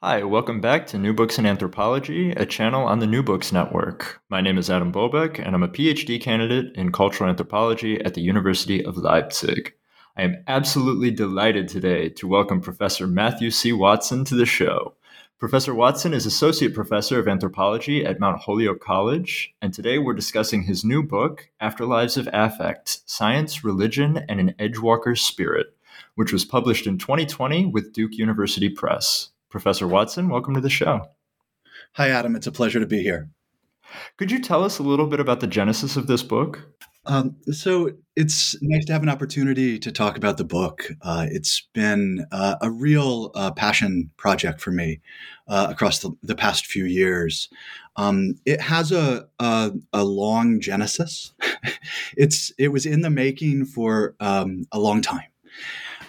Hi, welcome back to New Books in Anthropology, a channel on the New Books Network. My name is Adam Bobek, and I'm a PhD candidate in cultural anthropology at the University of Leipzig. I am absolutely delighted today to welcome Professor Matthew C. Watson to the show. Professor Watson is Associate Professor of Anthropology at Mount Holyoke College, and today we're discussing his new book, Afterlives of Affect Science, Religion, and an Edgewalker's Spirit, which was published in 2020 with Duke University Press. Professor Watson, welcome to the show. Hi, Adam. It's a pleasure to be here. Could you tell us a little bit about the genesis of this book? Um, so it's nice to have an opportunity to talk about the book. Uh, it's been uh, a real uh, passion project for me uh, across the, the, past few years. Um, it has a, a, a long genesis. it's it was in the making for um, a long time.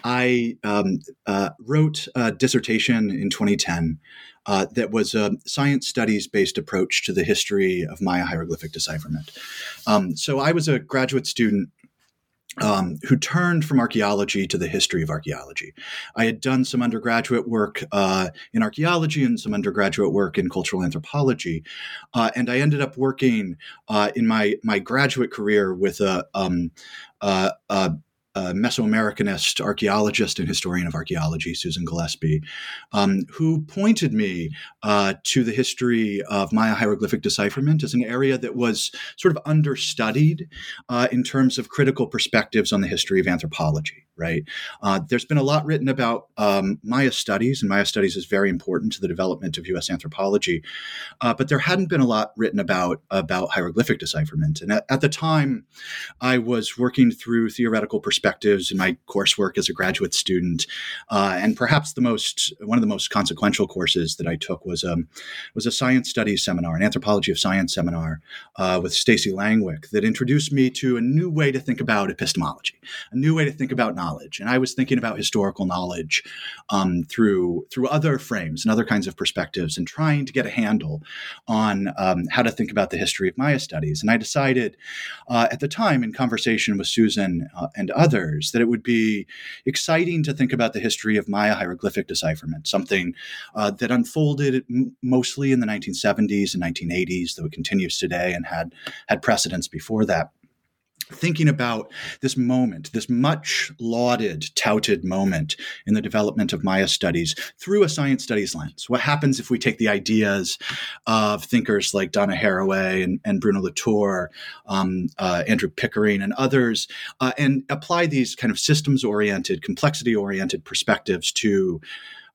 I um, uh, wrote a dissertation in 2010 uh, that was a science studies based approach to the history of Maya hieroglyphic decipherment. Um, so I was a graduate student um, who turned from archaeology to the history of archaeology. I had done some undergraduate work uh, in archaeology and some undergraduate work in cultural anthropology, uh, and I ended up working uh, in my my graduate career with a, um, a Mesoamericanist archaeologist and historian of archaeology, Susan Gillespie, um, who pointed me uh, to the history of Maya hieroglyphic decipherment as an area that was sort of understudied uh, in terms of critical perspectives on the history of anthropology right? Uh, there's been a lot written about um, Maya studies, and Maya studies is very important to the development of U.S. anthropology. Uh, but there hadn't been a lot written about about hieroglyphic decipherment. And at, at, the time, I was working through theoretical perspectives in my coursework as a graduate student, uh, and perhaps the most one of the most consequential courses that I took was um, was a science studies seminar, an anthropology of science seminar uh, with Stacey Langwick that introduced me to a new way to think about epistemology, a new way to think about knowledge knowledge, and I was thinking about historical knowledge um, through through other frames and other kinds of perspectives, and trying to get a handle on um, how to think about the history of Maya studies. And I decided uh, at the time, in conversation with Susan uh, and others, that it would be exciting to think about the history of Maya hieroglyphic decipherment, something uh, that unfolded mostly in the 1970s and 1980s, though it continues today and had had precedents before that thinking about this moment, this much lauded, touted moment in the development of Maya studies through a science studies lens. What happens if we take the ideas of thinkers like Donna Haraway and, and Bruno Latour, um, uh, Andrew Pickering, and others, uh, and apply these kind of systems oriented, complexity oriented perspectives to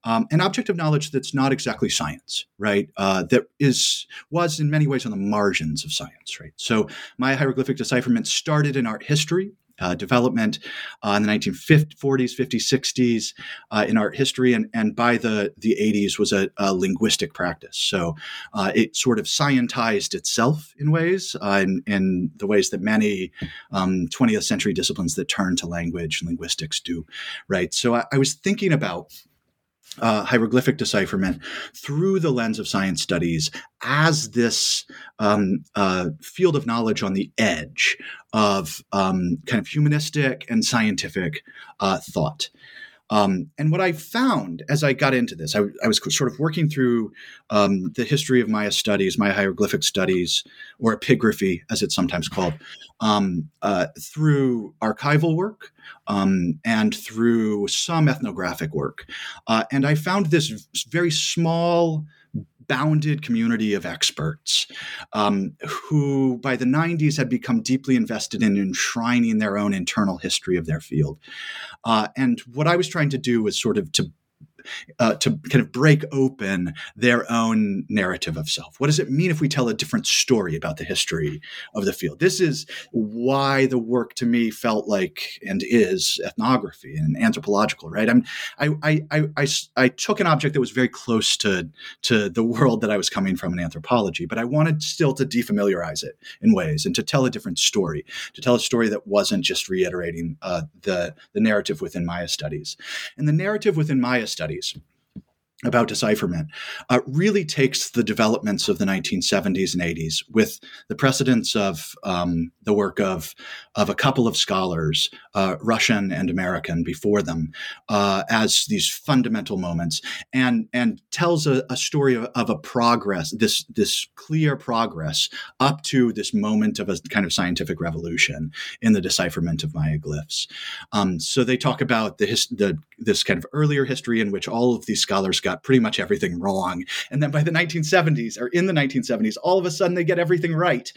um, an object of knowledge that's not exactly science, right? Uh, that is was in many ways on the margins of science, right? So Maya hieroglyphic decipherment started in art history. Uh, development uh, in the 1940s, 50s, 60s uh, in art history, and, and by the, the 80s was a, a linguistic practice. So uh, it sort of scientized itself in ways, uh, in, in, the ways that many um, 20th century disciplines that turn to language, and linguistics do, right? So I, I was thinking about uh, hieroglyphic decipherment through the lens of science studies as this um, uh, field of knowledge on the edge of um, kind of humanistic and scientific uh, thought. Um, and what I found as I got into this, I, I was sort of working through um, the history of Maya studies, Maya hieroglyphic studies, or epigraphy, as it's sometimes called, um, uh, through archival work um, and through some ethnographic work. Uh, and I found this very small bounded community of experts um, who, by the 90s, had become deeply invested in enshrining their own internal history of their field. Uh, and what I was trying to do was sort of to uh, to kind of break open their own narrative of self. What does it mean if we tell a different story about the history of the field? This is why the work to me felt like and is ethnography and anthropological, right? I'm, I, I, I, I, I took an object that was very close to, to the world that I was coming from in anthropology, but I wanted still to defamiliarize it in ways and to tell a different story, to tell a story that wasn't just reiterating uh, the, the narrative within Maya studies. And the narrative within Maya studies studies about decipherment uh, really takes the developments of the 1970s and 80s with the precedence of um, the work of, of a couple of scholars, uh, Russian and American, before them, uh, as these fundamental moments, and, and tells a, a story of, of, a progress, this, this clear progress up to this moment of a kind of scientific revolution in the decipherment of Maya glyphs. Um, so they talk about the, his, the, this kind of earlier history in which all of these scholars got pretty much everything wrong. And then by the 1970s, or in the 1970s, all of a sudden they get everything right.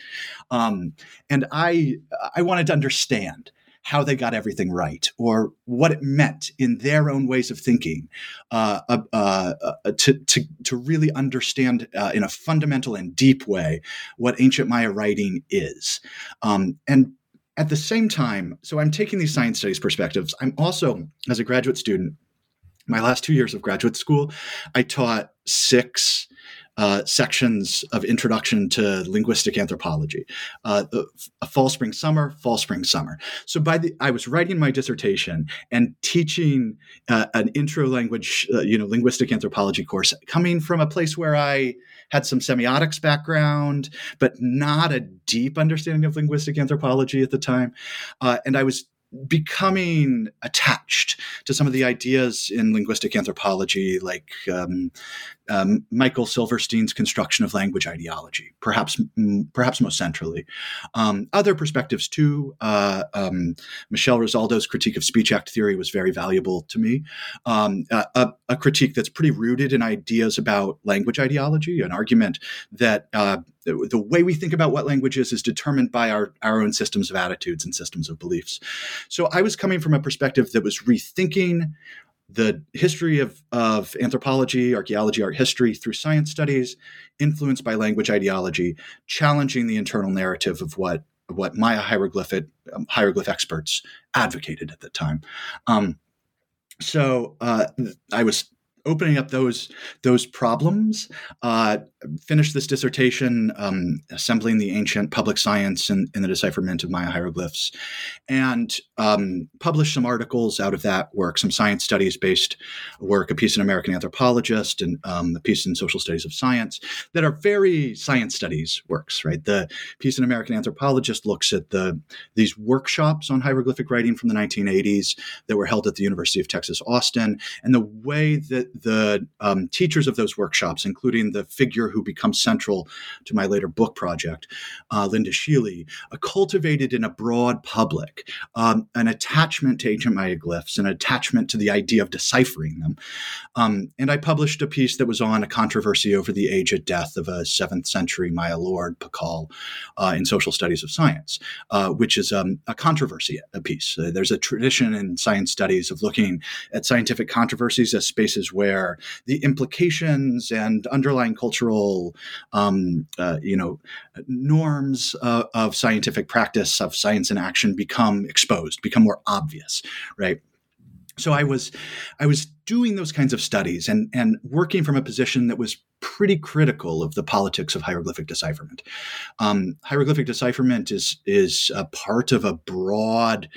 Um, and I, I wanted to understand how they got everything right or what it meant in their own ways of thinking uh, uh, uh, to, to, to really understand uh, in a fundamental and deep way what ancient Maya writing is. Um, and at the same time, so I'm taking these science studies perspectives. I'm also, as a graduate student, my last two years of graduate school, I taught six uh, sections of introduction to linguistic anthropology uh, fall spring summer fall spring summer. So by the i was writing my dissertation and teaching uh, an intro language uh, you know linguistic anthropology course coming from a place where i had some semiotics background but not a deep understanding of linguistic anthropology at the time. Uh, and i was becoming attached to some of the ideas in linguistic anthropology, like um, um, Michael Silverstein's construction of language ideology, perhaps perhaps most centrally. Um, other perspectives too. Uh, um, Michelle Rosaldo's critique of speech act theory was very valuable to me. Um, a, a, critique that's pretty rooted in ideas about language ideology, an argument that uh, the, the way we think about what language is is determined by our, our own systems of attitudes and systems of beliefs. So I was coming from a perspective that was rethinking the history of, of anthropology, archaeology, art history through science studies, influenced by language ideology, challenging the internal narrative of what what Maya hieroglyphic um, hieroglyph experts advocated at the time. Um, so uh, I was opening up those those problems. Uh, finished this dissertation um, assembling the ancient public science in, the decipherment of Maya hieroglyphs, and um, published some articles out of that work, some science studies based work, a piece in American Anthropologist and um, a piece in Social Studies of Science that are very science studies works. Right, the piece in American Anthropologist looks at the these workshops on hieroglyphic writing from the 1980s that were held at the University of Texas Austin, and the way that the um, teachers of those workshops, including the figure who becomes central to my later book project, uh, Linda Schele, uh, cultivated in a broad public um, an attachment to ancient Maya glyphs, an attachment to the idea of deciphering them. Um, and I published a piece that was on a controversy over the age of death of a seventh century Maya lord, Pakal, uh, in Social Studies of Science, uh, which is um, a controversy piece. Uh, there's a tradition in science studies of looking at scientific controversies as spaces where the implications and underlying cultural, um, uh, you know, norms uh, of scientific practice of science and action become exposed, become more obvious, right? So I was, I was doing those kinds of studies and, and working from a position that was pretty critical of the politics of hieroglyphic decipherment. Um, hieroglyphic decipherment is is a part of a broad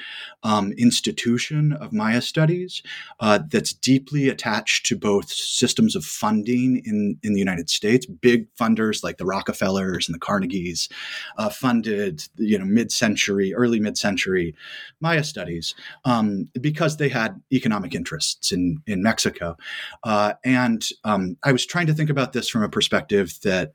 um, institution of Maya studies uh, that's deeply attached to both systems of funding in, in the United States. Big funders like the Rockefellers and the Carnegies uh, funded, you know, mid-century, early mid-century Maya studies um, because they had economic interests in in Mexico. Uh, and um, I was trying to think about this from a perspective that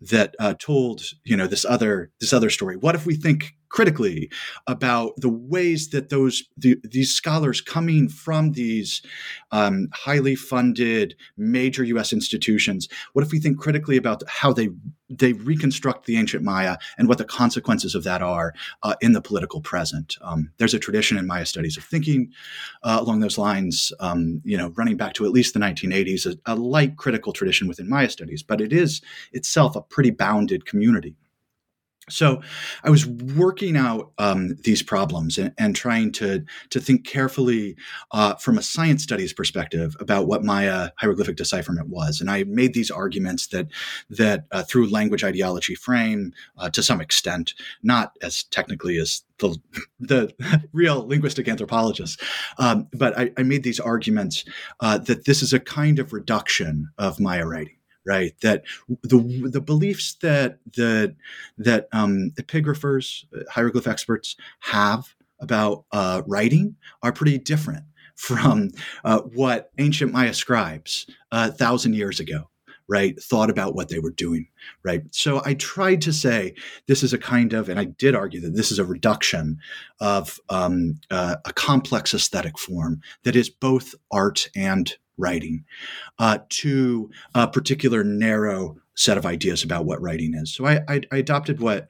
that uh, told you know this other this other story. What if we think critically about the ways that those the, these scholars coming from these um, highly funded major U.S. institutions? What if we think critically about how they they reconstruct the ancient Maya and what the consequences of that are uh, in the political present? Um, there's a tradition in Maya studies of thinking uh, along those lines. Um, you know, running back to at least the 1980s, a, a light critical tradition within Maya studies, but it is itself a pretty bounded community. So I was working out um, these problems and, and, trying to to think carefully uh, from a science studies perspective about what Maya hieroglyphic decipherment was, and I made these arguments that that uh, through language ideology frame uh, to some extent, not as technically as the the real linguistic anthropologists, um, but I, I, made these arguments uh, that this is a kind of reduction of Maya writing right? That the the beliefs that the that um, epigraphers, uh, hieroglyph experts have about uh, writing are pretty different from uh, what ancient Maya scribes a uh, thousand years ago, right, thought about what they were doing, right? So I tried to say this is a kind of, and I did argue that this is a reduction of um, uh, a complex aesthetic form that is both art and writing uh, to a particular narrow set of ideas about what writing is. So I, I, I adopted what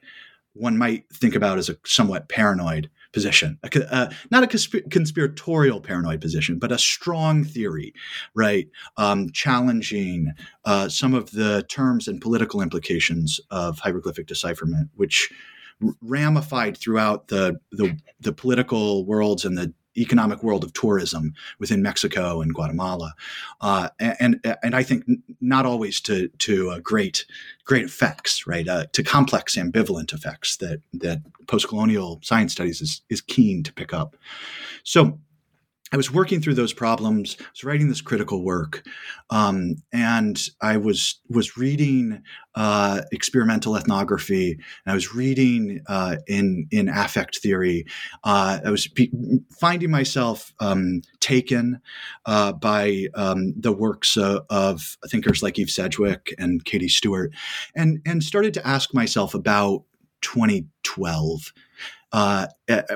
one might think about as a somewhat paranoid position, a, uh, not a consp- conspiratorial paranoid position, but a strong theory, right? Um, challenging uh, some of the terms and political implications of hieroglyphic decipherment, which ramified throughout the, the, the political worlds and the economic world of tourism within Mexico and Guatemala, uh, and and I think not always to to uh, great great effects, right? Uh, to complex ambivalent effects that that post colonial science studies is is keen to pick up. So I was working through those problems. I was writing this critical work, um, and I was was reading uh, experimental ethnography, and I was reading uh, in in affect theory. Uh, I was be- finding myself um, taken uh, by um, the works of, of thinkers like Eve Sedgwick and Katie Stewart, and and started to ask myself about 2012 uh,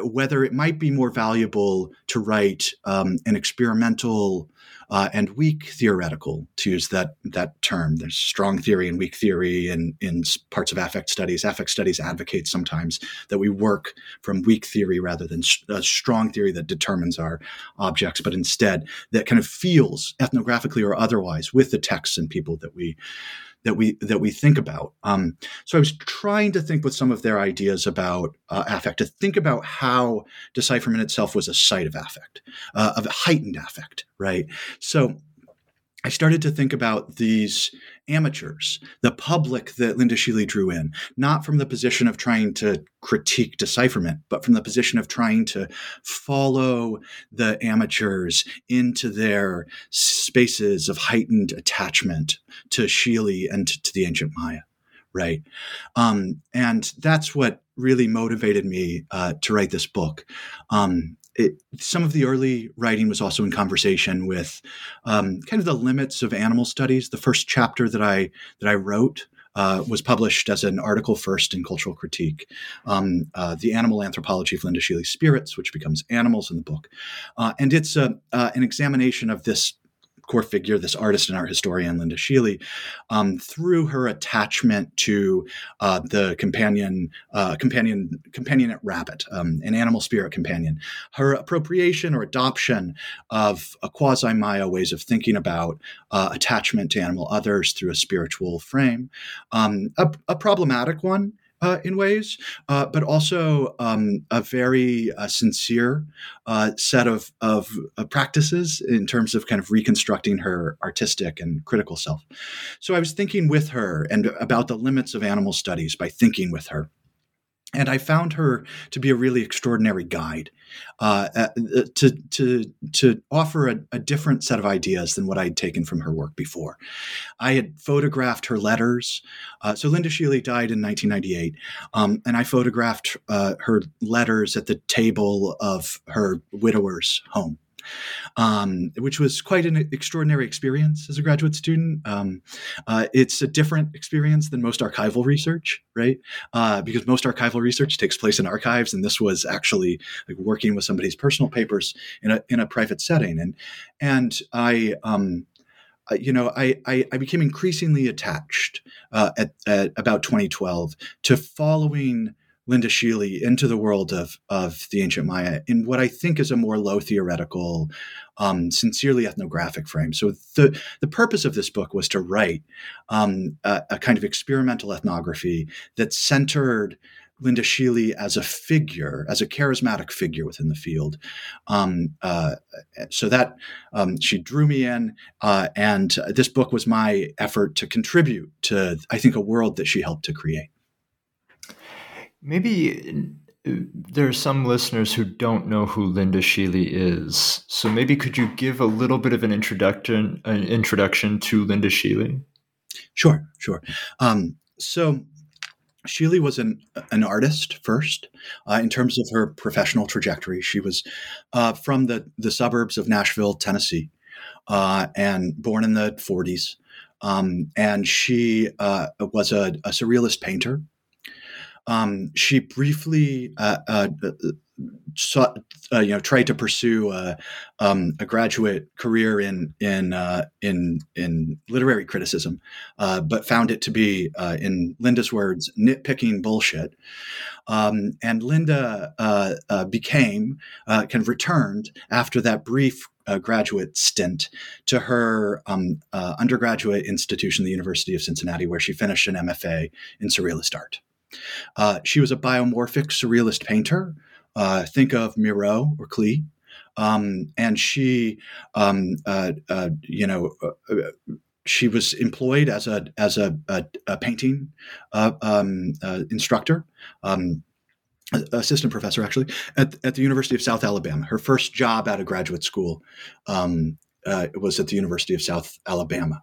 whether it might be more valuable to write um, an experimental uh, and weak theoretical, to use that that term. There's strong theory and weak theory in, in parts of affect studies. Affect studies advocate sometimes that we work from weak theory rather than a strong theory that determines our objects, but instead that kind of feels ethnographically or otherwise with the texts and people that we that we that we think about. Um, so I was trying to think with some of their ideas about uh, affect, to think about how decipherment itself was a site of affect, uh, of heightened affect, right? So I started to think about these amateurs, the public that Linda Schele drew in, not from the position of trying to critique decipherment, but from the position of trying to follow the amateurs into their spaces of heightened attachment to Schele and to the ancient Maya. Right. Um, and that's what really motivated me uh, to write this book. Um, it, some of the early writing was also in conversation with um, kind of the limits of animal studies. The first chapter that I that I wrote uh, was published as an article first in Cultural Critique, um, uh, the animal anthropology of Linda Schele's spirits, which becomes animals in the book, uh, and it's a, uh, an examination of this core figure, this artist and art historian, Linda Schele, um, through her attachment to uh, the companion, uh, companion, companionate rabbit, um, an animal spirit companion, her appropriation or adoption of a quasi Maya ways of thinking about uh, attachment to animal others through a spiritual frame, um, a, a, problematic one uh, in ways, uh, but also um, a very uh, sincere uh, set of, of practices in terms of kind of reconstructing her artistic and critical self. So I was thinking with her and about the limits of animal studies by thinking with her. And I found her to be a really extraordinary guide uh, uh, to, to, to offer a, a, different set of ideas than what I had taken from her work before. I had photographed her letters. Uh, so Linda Schele died in 1998, um, and I photographed uh, her letters at the table of her widower's home um, which was quite an extraordinary experience as a graduate student. Um, uh, it's a different experience than most archival research, right? Uh, because most archival research takes place in archives, and this was actually like working with somebody's personal papers in a in a private setting. And and I. Um, you know, I, I, I, became increasingly attached uh, at, at, about 2012 to following Linda Schele into the world of, of the ancient Maya in what I think is a more low theoretical, um, sincerely ethnographic frame. So the the purpose of this book was to write um, a, a, kind of experimental ethnography that centered Linda Schele as a figure, as a charismatic figure within the field. Um, uh, so that um, she drew me in, uh, and this book was my effort to contribute to, I think, a world that she helped to create. Maybe uh, there are some listeners who don't know who Linda Schele is. So maybe could you give a little bit of an introduction an introduction to Linda Schele? Sure, sure. Um, so Schele was an an artist first, uh, in terms of her professional trajectory. She was uh, from the the suburbs of Nashville, Tennessee, uh, and born in the 40s. Um, and she uh, was a, a surrealist painter. Um, she briefly uh, uh, sought, uh, you know, tried to pursue a, um, a graduate career in in uh, in in literary criticism, uh, but found it to be, uh, in Linda's words, nitpicking bullshit. Um, and Linda became kind of returned after that brief uh, graduate stint to her um, uh, undergraduate institution, the University of Cincinnati, where she finished an MFA in surrealist art. Uh, she was a biomorphic surrealist painter. Uh, think of Miro or Klee. Um, and she, um, uh, uh you know, uh, uh, she was employed as a as a, a, a painting um, instructor. Um, assistant professor actually at, at the University of South Alabama. Her first job out of graduate school um, uh, was at the University of South Alabama.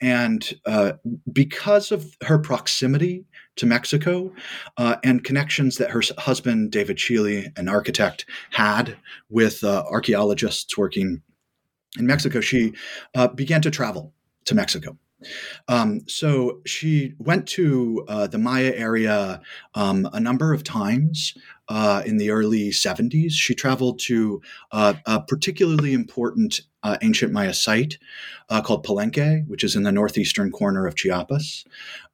And uh, because of her proximity to Mexico uh, and connections that her husband, David Schele, an architect, had with uh, archaeologists working in Mexico, she uh, began to travel to Mexico. Um, so she went to uh, the Maya area um, a number of times uh, in the early 70s. She traveled to uh, a particularly important uh, ancient Maya site uh, called Palenque, which is in the northeastern corner of Chiapas,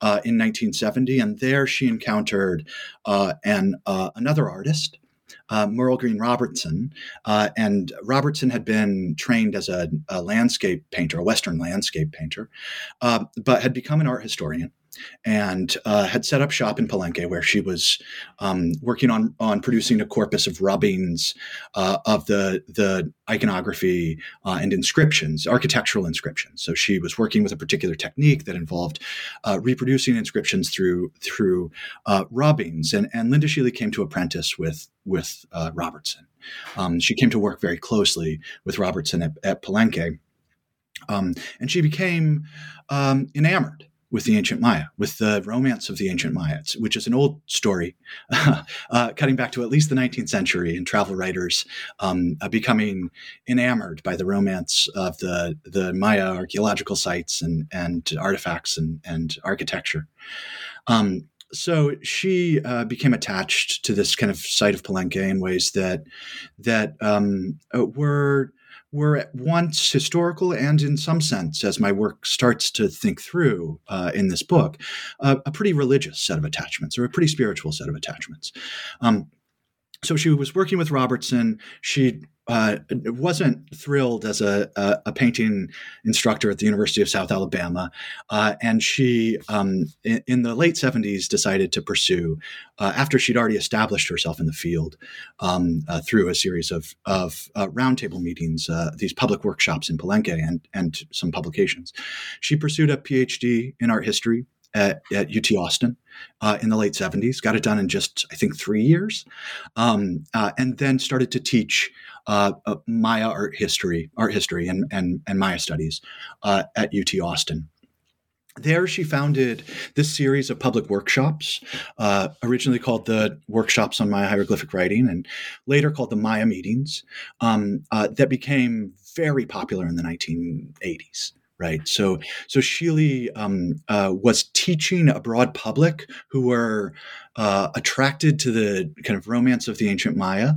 uh, in 1970. And there she encountered an, another artist uh, Merle Greene Robertson. Uh, and Robertson had been trained as a, a landscape painter, a Western landscape painter, uh, but had become an art historian and uh, had set up shop in Palenque, where she was um, working on on producing a corpus of rubbings uh, of the the iconography uh, and inscriptions, architectural inscriptions. So she was working with a particular technique that involved uh, reproducing inscriptions through through uh, rubbings. And and Linda Schele came to apprentice with with uh, Robertson. Um, she came to work very closely with Robertson at, at Palenque. Um, and she became um, enamored with the ancient Maya, with the romance of the ancient Maya, which is an old story, uh, cutting back to at least the 19th century, and travel writers um, uh, becoming enamored by the romance of the the Maya archaeological sites and and artifacts and and architecture. Um, so she uh, became attached to this kind of site of Palenque in ways that that um, uh, were were at once historical and, in some sense, as my work starts to think through uh, in this book, uh, a pretty religious set of attachments or a pretty spiritual set of attachments. Um, so she was working with Robertson. She uh, wasn't thrilled as a, a, a, painting instructor at the University of South Alabama, uh, and she, um, in, in, the late '70s, decided to pursue uh, after she'd already established herself in the field um, uh, through a series of of uh, roundtable meetings, uh, these public workshops in Palenque, and and some publications. She pursued a PhD in art history at, at UT Austin uh, in the late 70s, got it done in just, I think, three years, um, uh, and then started to teach uh, uh Maya art history, art history and, and, and Maya studies uh, at UT Austin. There, she founded this series of public workshops, uh, originally called the Workshops on Maya Hieroglyphic Writing, and later called the Maya Meetings, um, that became very popular in the 1980s right so so Schele um, uh, was teaching a broad public who were uh, attracted to the kind of romance of the ancient Maya,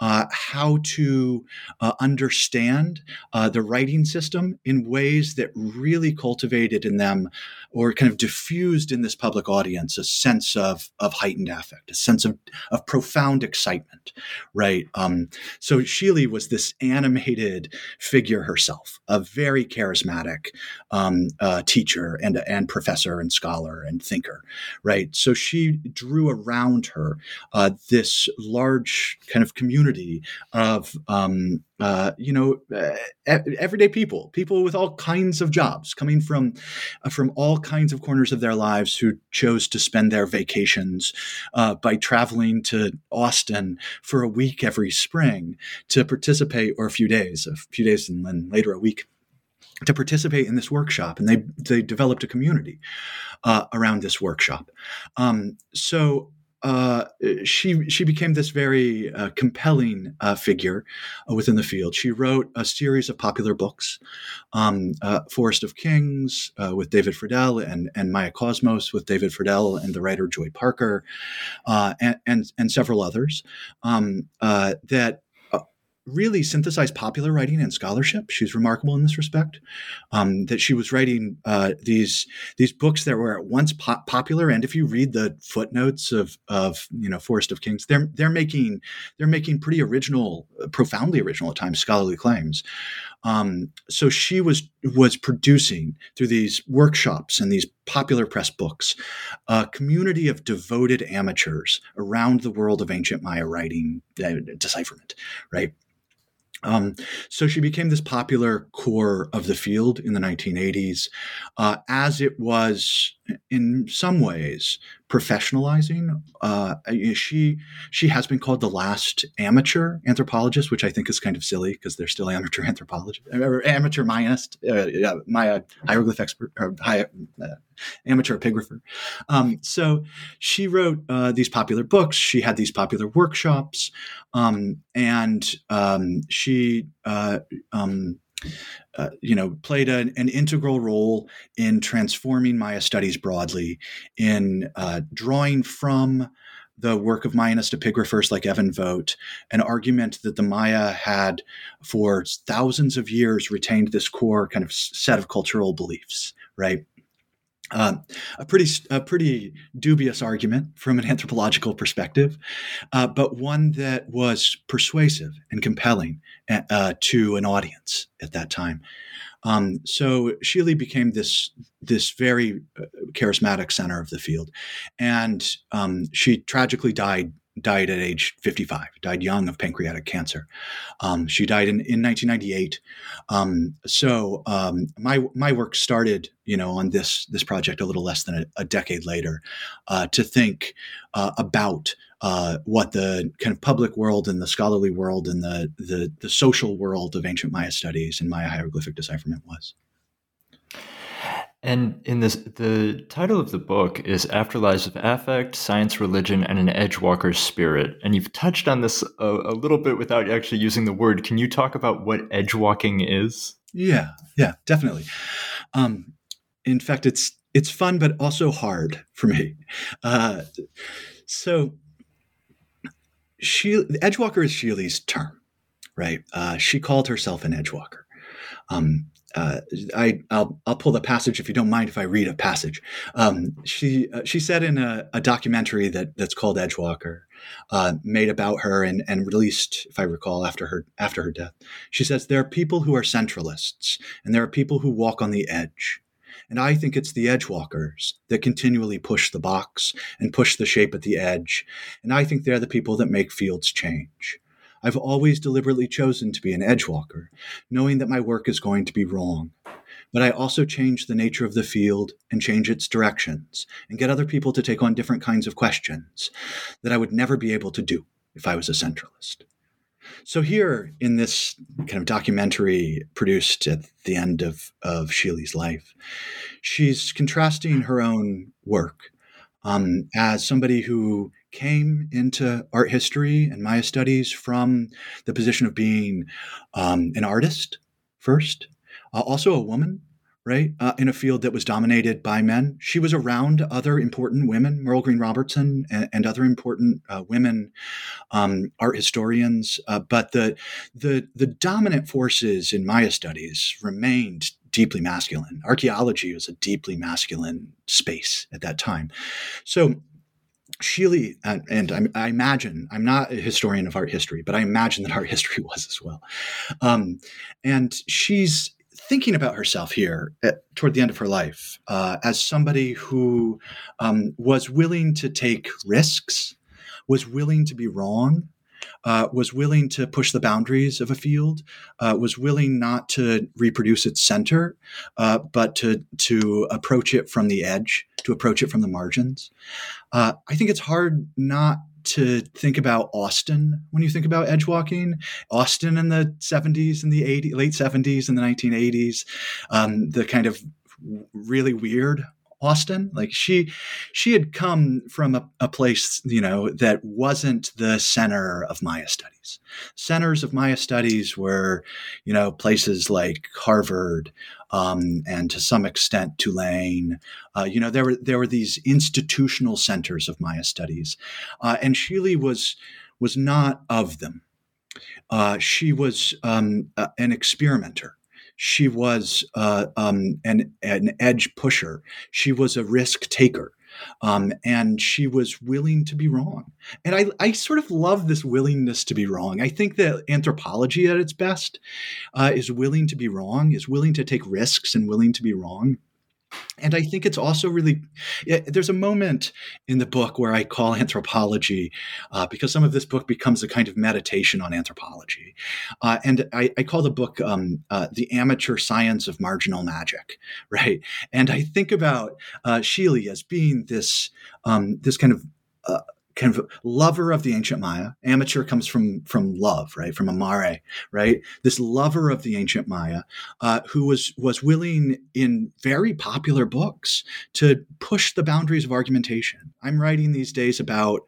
uh, how to uh, understand uh, the writing system in ways that really cultivated in them or kind of diffused in this public audience a sense of, of heightened affect, a sense of, of profound excitement, right? Um, so Schele was this animated figure herself, a very charismatic um, uh, teacher and, and professor and scholar and thinker, right? So she drew grew around her uh, this large kind of community of um, uh, you know uh, everyday people, people with all kinds of jobs, coming from uh, from all kinds of corners of their lives, who chose to spend their vacations uh, by traveling to Austin for a week every spring to participate, or a few days, a few days, and then later a week to participate in this workshop, and they they developed a community uh, around this workshop. Um, so uh, she she became this very uh, compelling uh, figure uh, within the field. She wrote a series of popular books, um, uh, "Forest of Kings" uh, with David Freidel and and Maya Cosmos with David Freidel and the writer Joy Parker, and, and, and several others um, that really synthesized popular writing and scholarship. She's remarkable in this respect. Um, that she was writing uh, these these books that were at once po- popular, and if you read the footnotes of of you know Forest of Kings, they're they're making they're making pretty original, profoundly original at times scholarly claims. Um, so she was was producing through these workshops and these popular press books a community of devoted amateurs around the world of ancient Maya writing uh, decipherment, right? Um, so she became this popular core of the field in the 1980s, uh, as it was in some ways professionalizing. Uh, she she has been called the last amateur anthropologist, which I think is kind of silly because they're still amateur anthropologists, amateur Mayanist, uh, Maya hieroglyph expert, or uh, amateur epigrapher. Um, so she wrote uh, these popular books. She had these popular workshops, um, and um, she. Uh, you know, played an, an, integral role in transforming Maya studies broadly, in uh, drawing from the work of Mayanist epigraphers like Evon Vogt, an argument that the Maya had for thousands of years retained this core kind of set of cultural beliefs, right? Uh, a pretty a pretty dubious argument from an anthropological perspective, uh, but one that was persuasive and compelling uh, to an audience at that time. Um, so Schele became this this very uh, charismatic center of the field, and um, she tragically died died at age 55, died young of pancreatic cancer. Um, she died in, in 1998. Um, so um, my my work started, you know, on this this project a little less than a, a decade later, uh, to think uh, about uh, what the kind of public world and the scholarly world and the, the the social world of ancient Maya studies and Maya hieroglyphic decipherment was. And in this, the title of the book is Afterlives of Affect, Science, Religion, and an Edgewalker's Spirit. And you've touched on this a, a, little bit without actually using the word. Can you talk about what edgewalking is? Yeah, yeah, definitely. Um, in fact, it's it's fun, but also hard for me. Uh, so, she, Edgewalker is Schele's term, right? Uh, she called herself an Edgewalker. Um, uh, I I'll I'll pull the passage if you don't mind if I read a passage. Um, she uh, she said in a, a, documentary that that's called Edgewalker, uh, made about her and and released, if I recall, after her after her death. She says there are people who are centralists and there are people who walk on the edge. And I think it's the edgewalkers that continually push the box and push the shape at the edge. And I think they're the people that make fields change. I've always deliberately chosen to be an edgewalker, knowing that my work is going to be wrong. But I also change the nature of the field and change its directions and get other people to take on different kinds of questions that I would never be able to do if I was a centralist. So here in this kind of documentary produced at the end of, of Schele's life, she's contrasting her own work um, as somebody who came into art history and Maya studies from the position of being um, an artist first, uh, also a woman, right, uh, in a field that was dominated by men. She was around other important women, Merle Greene Robertson, and, and other important uh, women um, art historians. Uh, but the the the dominant forces in Maya studies remained deeply masculine. Archaeology was a deeply masculine space at that time. So Schele, and, and I, I, imagine, I'm not a historian of art history, but I imagine that art history was as well. Um, and she's thinking about herself here at, toward the end of her life uh, as somebody who um, was willing to take risks, was willing to be wrong, uh, was willing to push the boundaries of a field, uh, was willing not to reproduce its center, uh, but to to approach it from the edge, to approach it from the margins. Uh, I think it's hard not to think about Austin when you think about edge walking. Austin in the 70s and the 80s, late 70s and the 1980s, um, the kind of really weird Austin. Like she, she had come from a, a, place, you know, that wasn't the center of Maya studies. Centers of Maya studies were, you know, places like Harvard um, and to some extent Tulane. Uh, you know, there were there were these institutional centers of Maya studies, uh, and Schele was was not of them. Uh, she was um, an experimenter she was uh, um, an, an edge pusher. She was a risk taker. Um, and she was willing to be wrong. And I, I sort of love this willingness to be wrong. I think that anthropology at its best uh, is willing to be wrong, is willing to take risks and willing to be wrong. And I think it's also really, there's a moment in the book where I call anthropology, uh, because some of this book becomes a kind of meditation on anthropology. Uh, and I, I, call the book um, uh, The Amateur Science of Marginal Magic, right? And I think about uh, Schele as being this, um, this kind of uh, kind of lover of the ancient Maya. Amateur comes from from love, right? From amare, right? This lover of the ancient Maya, uh, who was was willing in very popular books to push the boundaries of argumentation. I'm writing these days about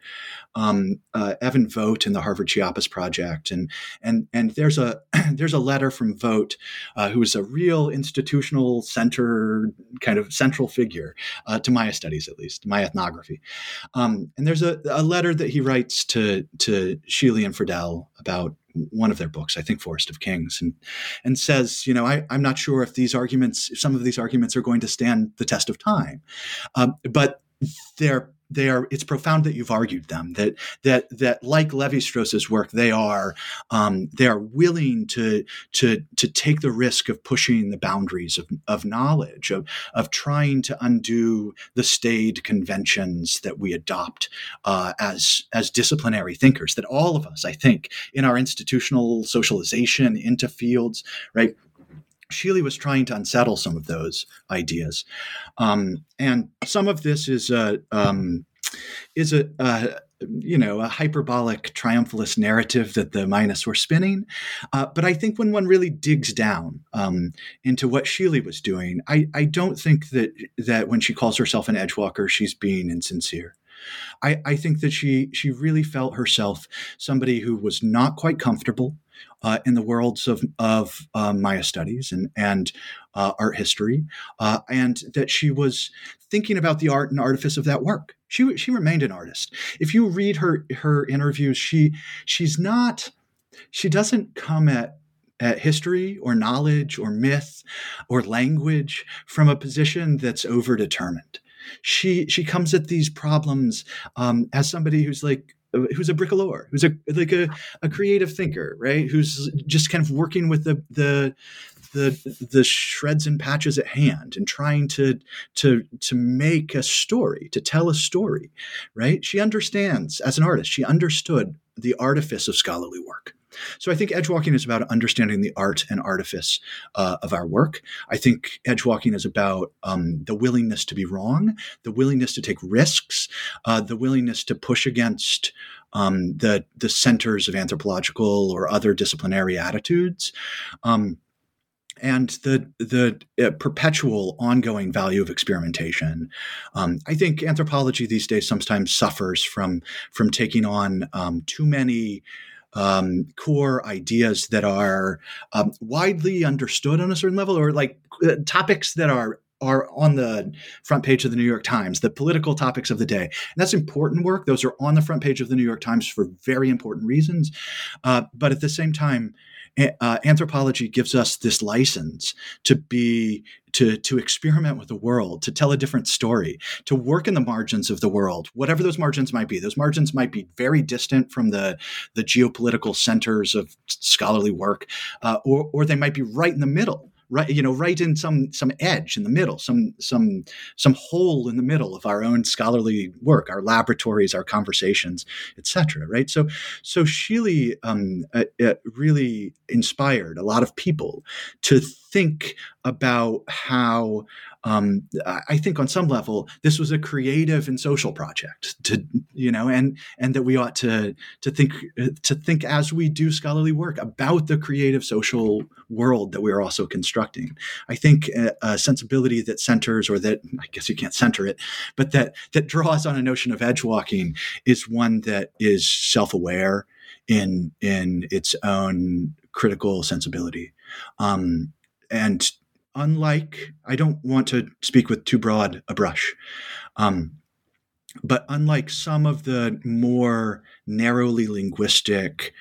um, uh, Evon Vogt and the Harvard Chiapas Project, and and and there's a there's a letter from Vogt, uh, who is a real institutional center kind of central figure uh, to Maya studies, at least Maya ethnography, um, and there's a, a letter that he writes to to Schele and Freidel about one of their books, I think Forest of Kings, and and says, you know, I, I'm not sure if these arguments, if some of these arguments are going to stand the test of time, um, but they're they are it's profound that you've argued them that that that like Levi-Strauss's work they are um, they are willing to to to take the risk of pushing the boundaries of, of knowledge of of trying to undo the staid conventions that we adopt uh, as as disciplinary thinkers that all of us I think in our institutional socialization into fields right Schele was trying to unsettle some of those ideas, um, and some of this is a um, is a, a you know a hyperbolic triumphalist narrative that the Mayanists were spinning. Uh, but I think when one really digs down um, into what Schele was doing, I, I don't think that that when she calls herself an edgewalker, she's being insincere. I, I think that she she really felt herself somebody who was not quite comfortable uh, in the worlds of, of uh, Maya studies and, and uh, art history, uh, and that she was thinking about the art and artifice of that work. She, she remained an artist. If you read her her interviews, she she's not she doesn't come at at history or knowledge or myth or language from a position that's overdetermined. She she comes at these problems um, as somebody who's like who's a bricoleur, who's a like a, a creative thinker, right? Who's just kind of working with the the the the shreds and patches at hand and trying to to to make a story, to tell a story, right? She understands as an artist, she understood the artifice of scholarly work. So I think edgewalking is about understanding the art and artifice uh, of our work. I think edgewalking is about um, the willingness to be wrong, the willingness to take risks, uh, the willingness to push against um, the the centers of anthropological or other disciplinary attitudes. Um, and the the uh, perpetual ongoing value of experimentation. Um, I think anthropology these days sometimes suffers from from taking on um, too many. Um, core ideas that are um, widely understood on a certain level, or like uh, topics that are are on the front page of the New York Times, the political topics of the day. And that's important work. Those are on the front page of the New York Times for very important reasons. Uh, but at the same time, uh, anthropology gives us this license to be to to experiment with the world to tell a different story to work in the margins of the world whatever those margins might be. Those margins might be very distant from the the geopolitical centers of scholarly work uh, or or they might be right in the middle right you know right in some some edge in the middle some some some hole in the middle of our own scholarly work our laboratories our conversations etc right? So so Schele um, uh, uh, really inspired a lot of people to think about how um, I think on some level this was a creative and social project to you know and and that we ought to to think to think as we do scholarly work about the creative social world that we are also constructing. I think a, a sensibility that centers or that I guess you can't center it, but that that draws on a notion of edge walking is one that is self aware in in its own critical sensibility. Um, and unlike, I don't want to speak with too broad a brush, um, but unlike some of the more narrowly linguistic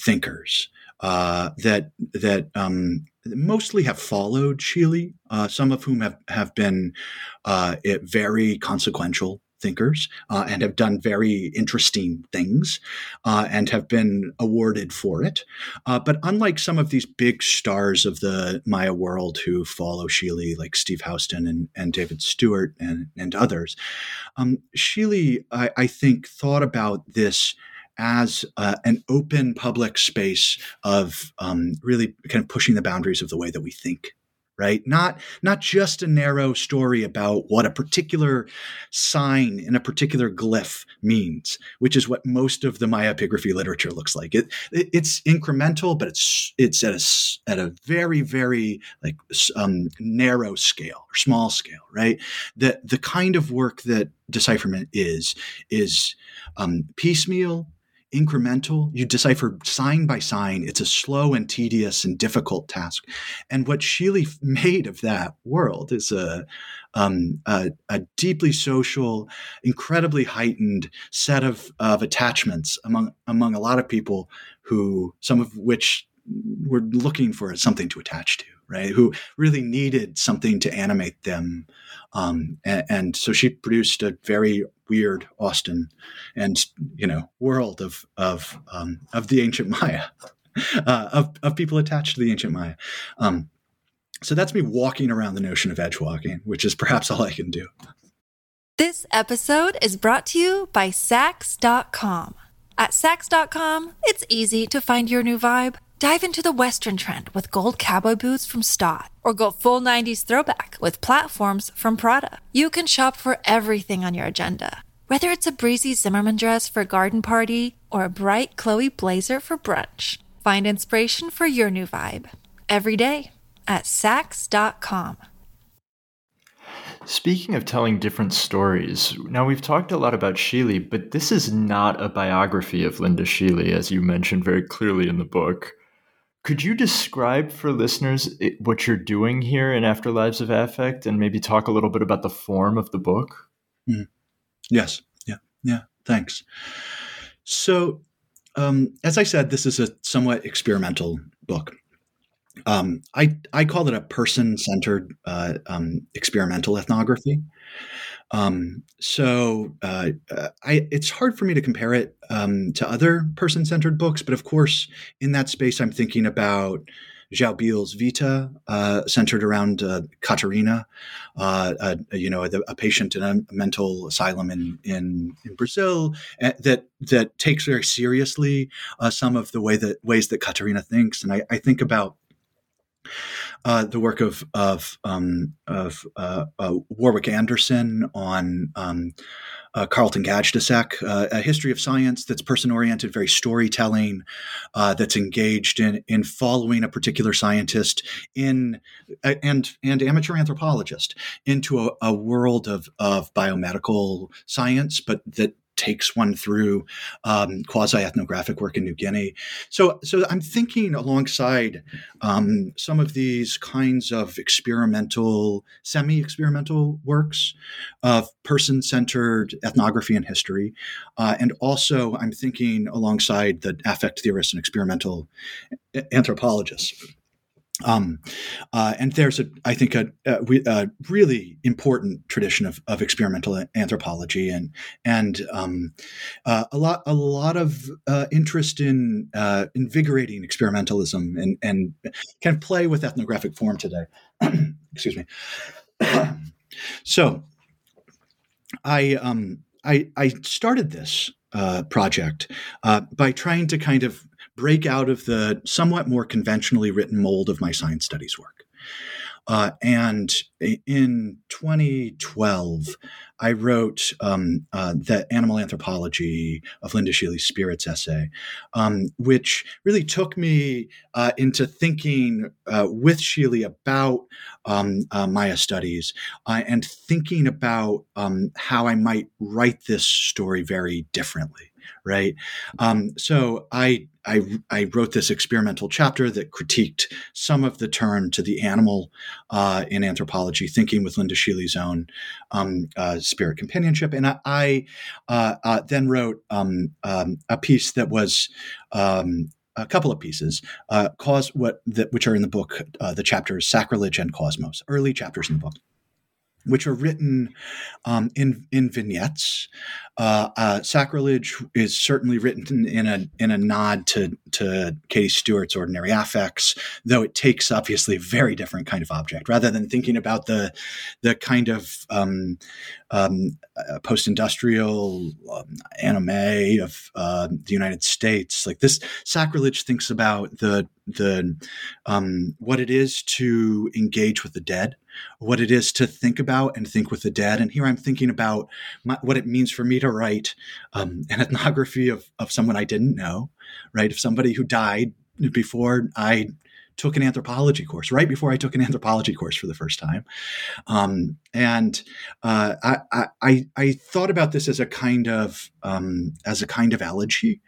thinkers uh, that that um, mostly have followed Schele, uh, some of whom have have been uh, very consequential thinkers uh, and have done very interesting things uh, and have been awarded for it. Uh, but unlike some of these big stars of the Maya world who follow Schele, like Steve Houston and, and David Stuart and, and others, um, Schele, I, I think, thought about this as uh, an open public space of um, really kind of pushing the boundaries of the way that we think right? Not not just a narrow story about what a particular sign in a particular glyph means which is what most of the maya epigraphy literature looks like. It, it it's incremental but it's it's at a at a very very like um, narrow scale or small scale right? That the kind of work that decipherment is is um, piecemeal incremental. You decipher sign by sign. It's a slow and tedious and difficult task. And what Schele made of that world is a, um, a, a, deeply social, incredibly heightened set of, of attachments among among a lot of people who some of which were looking for something to attach to, right? Who really needed something to animate them. Um, and, and, so she produced a very weird Austin and you know world of of um, of the ancient Maya, uh, of of people attached to the ancient Maya. Um, so that's me walking around the notion of edge walking, which is perhaps all I can do. This episode is brought to you by Saks.com. At Saks.com, it's easy to find your new vibe. Dive into the Western trend with gold cowboy boots from Staud, or go full 90s throwback with platforms from Prada. You can shop for everything on your agenda, whether it's a breezy Zimmermann dress for a garden party or a bright Chloe blazer for brunch. Find inspiration for your new vibe every day at Saks.com. Speaking of telling different stories, now we've talked a lot about Schele, but this is not a biography of Linda Schele, as you mentioned very clearly in the book. Could you describe for listeners what you're doing here in Afterlives of Affect and maybe talk a little bit about the form of the book? Mm. Yes. Yeah. Yeah. Thanks. So, um, as I said, this is a somewhat experimental book. um, I I call it a person centered uh, um, experimental ethnography. Um, so uh, uh, I, it's hard for me to compare it um, to other person centered books, but of course, in that space, I'm thinking about João Biehl's Vita, uh, centered around uh, Catarina, uh, you know, a, a, patient in a mental asylum in in, in Brazil eh, that that takes very seriously uh, some of the way that ways that Catarina thinks, and I, I think about uh, the work of of, um, of uh, uh, Warwick Anderson on um, uh, Carleton Gajdusek, uh, a history of science that's person oriented, very storytelling, uh, that's engaged in in following a particular scientist in and and amateur anthropologist into a, a world of of biomedical science, but that takes one through um, quasi ethnographic work in New Guinea. So, so I'm thinking alongside um, some of these kinds of experimental, semi experimental works of person centered ethnography and history. Uh, and also, I'm thinking alongside the affect theorists and experimental anthropologists. Um, uh, and there's a, I think, a, a, really important tradition of, of, experimental anthropology, and and um, uh, a lot a lot of uh, interest in uh, invigorating experimentalism and and can play with ethnographic form today. Excuse me. so, I um I I started this uh, project uh, by trying to kind of break out of the somewhat more conventionally written mold of my science studies work. Uh, and in 2012, I wrote um, uh, the Animal Anthropology of Linda Schele's Spirits essay, um, which really took me uh, into thinking uh, with Schele about um, uh, Maya studies uh, and thinking about um, how I might write this story very differently right? Um, so I, I, I wrote this experimental chapter that critiqued some of the turn to the animal uh, in anthropology, thinking with Linda Schele's own um, uh, spirit companionship, and I, I uh, uh then wrote um, um, a piece that was um, a couple of pieces, uh, cause what that which are in the book, uh, the chapters sacrilege and cosmos, early chapters in the book which are written um, in in vignettes. Uh, uh, Sacrilege is certainly written in a in a nod to to Katie Stewart's Ordinary Affects, though it takes obviously a very different kind of object. Rather than thinking about the the kind of um, um, uh, post-industrial um, anime of uh, the United States, like this, Sacrilege thinks about the the um, what it is to engage with the dead what it is to think about and think with the dead. And here I'm thinking about my, what it means for me to write um, an ethnography of, of someone I didn't know, right? Of somebody who died before I took an anthropology course right before I took an anthropology course for the first time, um, and uh, I, I, I thought about this as a kind of um, as a kind of elegy,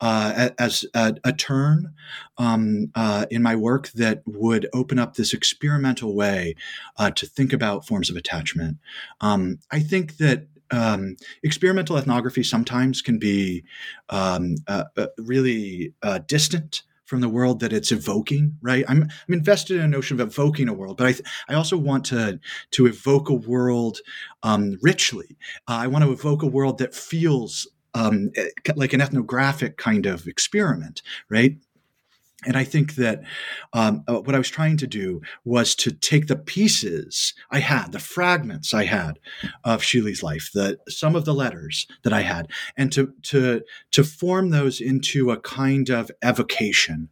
uh, as a, a turn um, uh, in my work that would open up this experimental way uh, to think about forms of attachment. Um, I think that um, experimental ethnography sometimes can be um, uh, uh, really uh, distant from the world that it's evoking, right? I'm, I'm invested in a notion of evoking a world, but I, th- I also want to, to evoke a world um, richly. Uh, I want to evoke a world that feels um, eh, like an ethnographic kind of experiment, right? And I think that um, uh, what I was trying to do was to take the pieces I had, the fragments I had of Schele's life, the some of the letters that I had, and to to to form those into a kind of evocation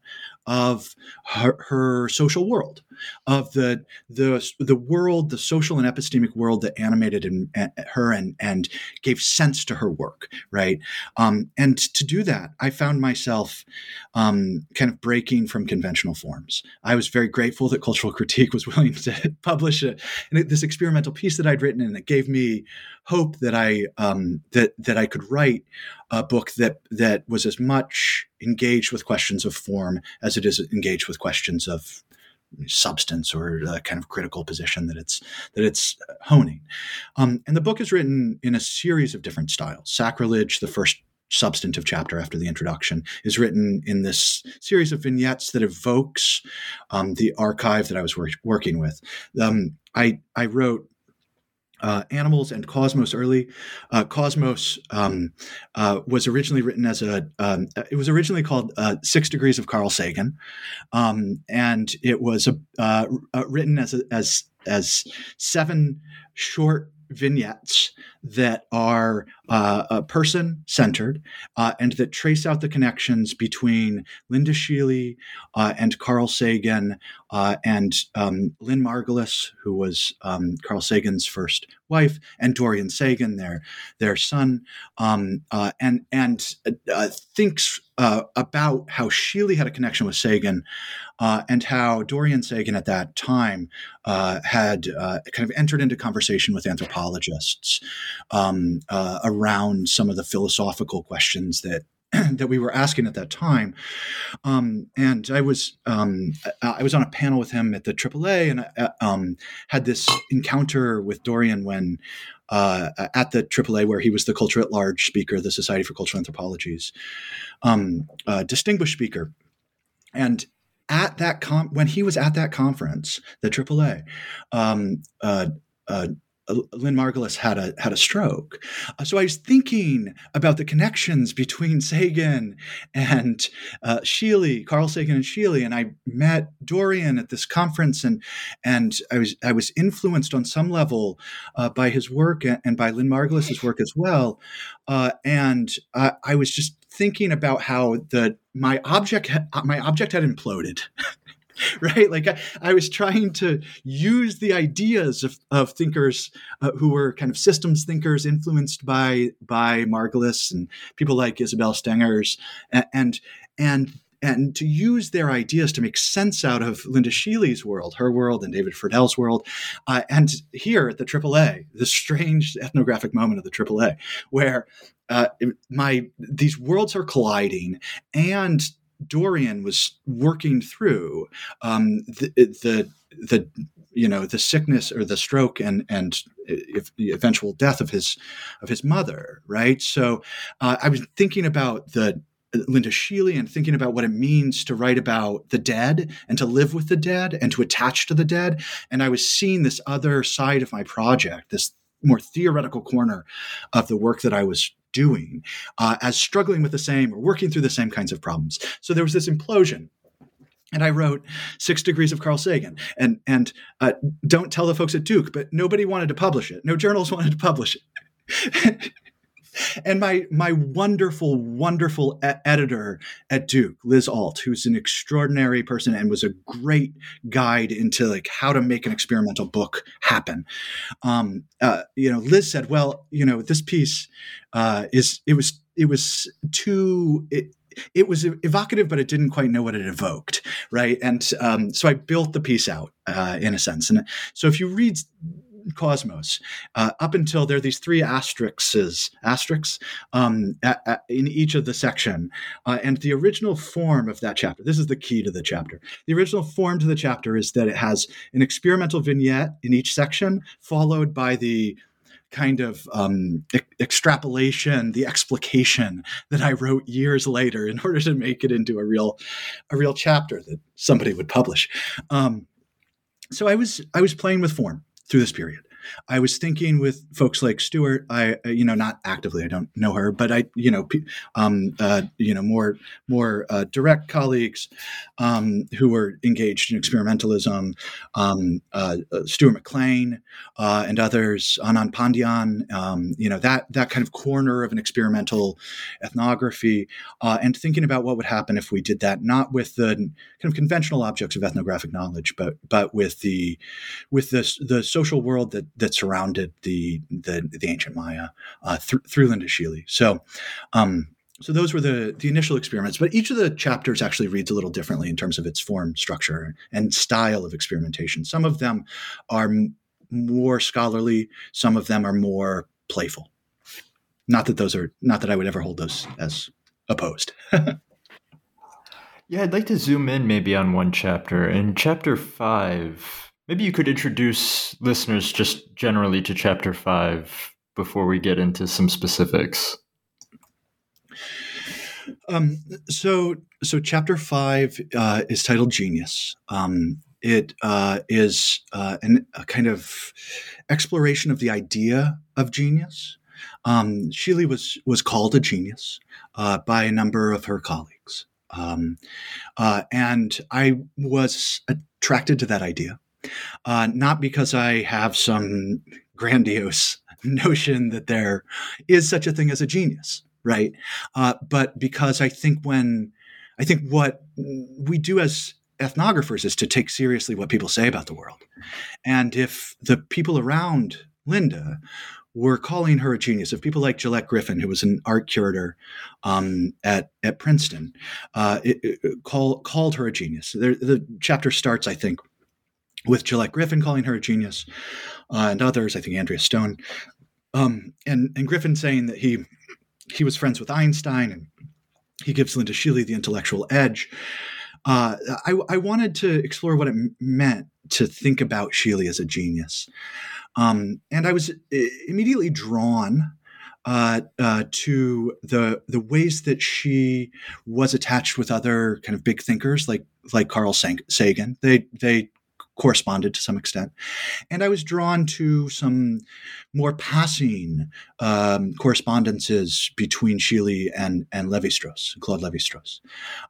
of her, her, social world, of the the the world, the social and epistemic world that animated in, her and and gave sense to her work, right? Um, and to do that, I found myself um, kind of breaking from conventional forms. I was very grateful that Cultural Critique was willing to publish it a, this experimental piece that I'd written, and it gave me hope that I um, that that I could write a book that that was as much engaged with questions of form as it is engaged with questions of substance or a kind of critical position that it's that it's honing. Um, and the book is written in a series of different styles. Sacrilege, the first substantive chapter after the introduction, is written in this series of vignettes that evokes um, the archive that I was wor- working with. Um, I, I wrote uh, Animals and Cosmos early. Uh, Cosmos um, uh, was originally written as a, um, it was originally called uh, Six Degrees of Carl Sagan. Um, and it was a, uh, uh, written as, a, as, as seven short vignettes that are uh, person centered uh, and that trace out the connections between Linda Schele uh, and Carl Sagan uh, and um, Lynn Margulis, who was um, Carl Sagan's first wife, and Dorian Sagan, their their son, um, uh, and and uh, thinks about how Schele had a connection with Sagan uh, and how Dorian Sagan at that time uh, had uh, kind of entered into conversation with anthropologists um, uh, around some of the philosophical questions that that we were asking at that time. Um, and I was um, I was on a panel with him at the AAA, and I uh, um, had this encounter with Dorian when uh, at the AAA, where he was the culture at large speaker, the Society for Cultural Anthropologies, um, uh, distinguished speaker. And at that com- when he was at that conference, the AAA, um, uh, uh, Lynn Margulis had a had a stroke. Uh, so I was thinking about the connections between Sagan and uh, Schele, Carl Sagan and Schele, and I met Dorian at this conference, and and I was I was influenced on some level uh, by his work and, and, by Lynn Margulis's work as well, uh, and I was just thinking about how the my object my object had imploded. right? Like I, I, was trying to use the ideas of, of thinkers uh, who were kind of systems thinkers influenced by by Margulis and people like Isabelle Stengers and and and, to use their ideas to make sense out of Linda Schele's world, her world, and David Freidel's world. Uh, and here at the AAA, the strange ethnographic moment of the AAA, where uh, my these worlds are colliding and Dorian was working through um, the, the, the you know the sickness or the stroke and and if the eventual death of his of his mother, right? So uh, I was thinking about the Linda Schele and thinking about what it means to write about the dead and to live with the dead and to attach to the dead. And I was seeing this other side of my project, this more theoretical corner of the work that I was doing uh, as struggling with the same or working through the same kinds of problems. So there was this implosion and I wrote Six Degrees of Carl Sagan. And and uh, don't tell the folks at Duke, but nobody wanted to publish it. No journals wanted to publish it. And my my wonderful, wonderful e- editor at Duke, Liz Ault, who's an extraordinary person and was a great guide into like how to make an experimental book happen. Um, uh, you know, Liz said, "Well, you know, this piece uh, is it was it was too." It, it was evocative, but it didn't quite know what it evoked, right? And um, so I built the piece out uh, in a sense. And so if you read Cosmos. Uh, up until there are these three asterisks, asterisks um, in each of the section, uh, and the original form of that chapter. This is the key to the chapter. The original form to the chapter is that it has an experimental vignette in each section, followed by the kind of um, e- extrapolation, the explication that I wrote years later in order to make it into a real, a real chapter that somebody would publish. Um, so I was I was playing with form through this period. I was thinking with folks like Stewart. I, you know, not actively. I don't know her, but I, you know, um, uh, you know, more more uh, direct colleagues um, who were engaged in experimentalism. Um, uh, uh Stuart McLean uh, and others, Anand Pandian. Um, you know, that that kind of corner of an experimental ethnography, uh, and thinking about what would happen if we did that, not with the kind of conventional objects of ethnographic knowledge, but but with the with the the social world that that surrounded the the, the ancient Maya uh, th- through Linda Schele. So. Um, so those were the the initial experiments, but each of the chapters actually reads a little differently in terms of its form, structure, and style of experimentation. Some of them are m- more scholarly, some of them are more playful. Not that those are not that I would ever hold those as opposed. yeah, I'd like to zoom in maybe on one chapter. In chapter five, Maybe you could introduce listeners just generally to chapter five before we get into some specifics. Um, so, so chapter five uh, is titled Genius. Um, it uh, is uh, an, a kind of exploration of the idea of genius. Um, Schele was was called a genius uh, by a number of her colleagues, um, uh, and I was attracted to that idea, uh, not because I have some grandiose notion that there is such a thing as a genius, right? Uh, but because I think when I think what we do as ethnographers is to take seriously what people say about the world. And if the people around Linda were calling her a genius, if people like Gillette Griffin, who was an art curator um, at at Princeton, uh, it, it call, called her a genius. The chapter starts, I think, with Gillette Griffin calling her a genius, uh, and others, I think Andrea Stone, um, and and Griffin saying that he he was friends with Einstein and he gives Linda Schele the intellectual edge. Uh, I, I, wanted to explore what it meant to think about Schele as a genius. Um, and I was uh, immediately drawn uh, uh, to the the ways that she was attached with other kind of big thinkers like like Carl Sagan. They they corresponded to some extent. And I was drawn to some more passing um, correspondences between Schele and, and Levi-Strauss, Claude Levi-Strauss,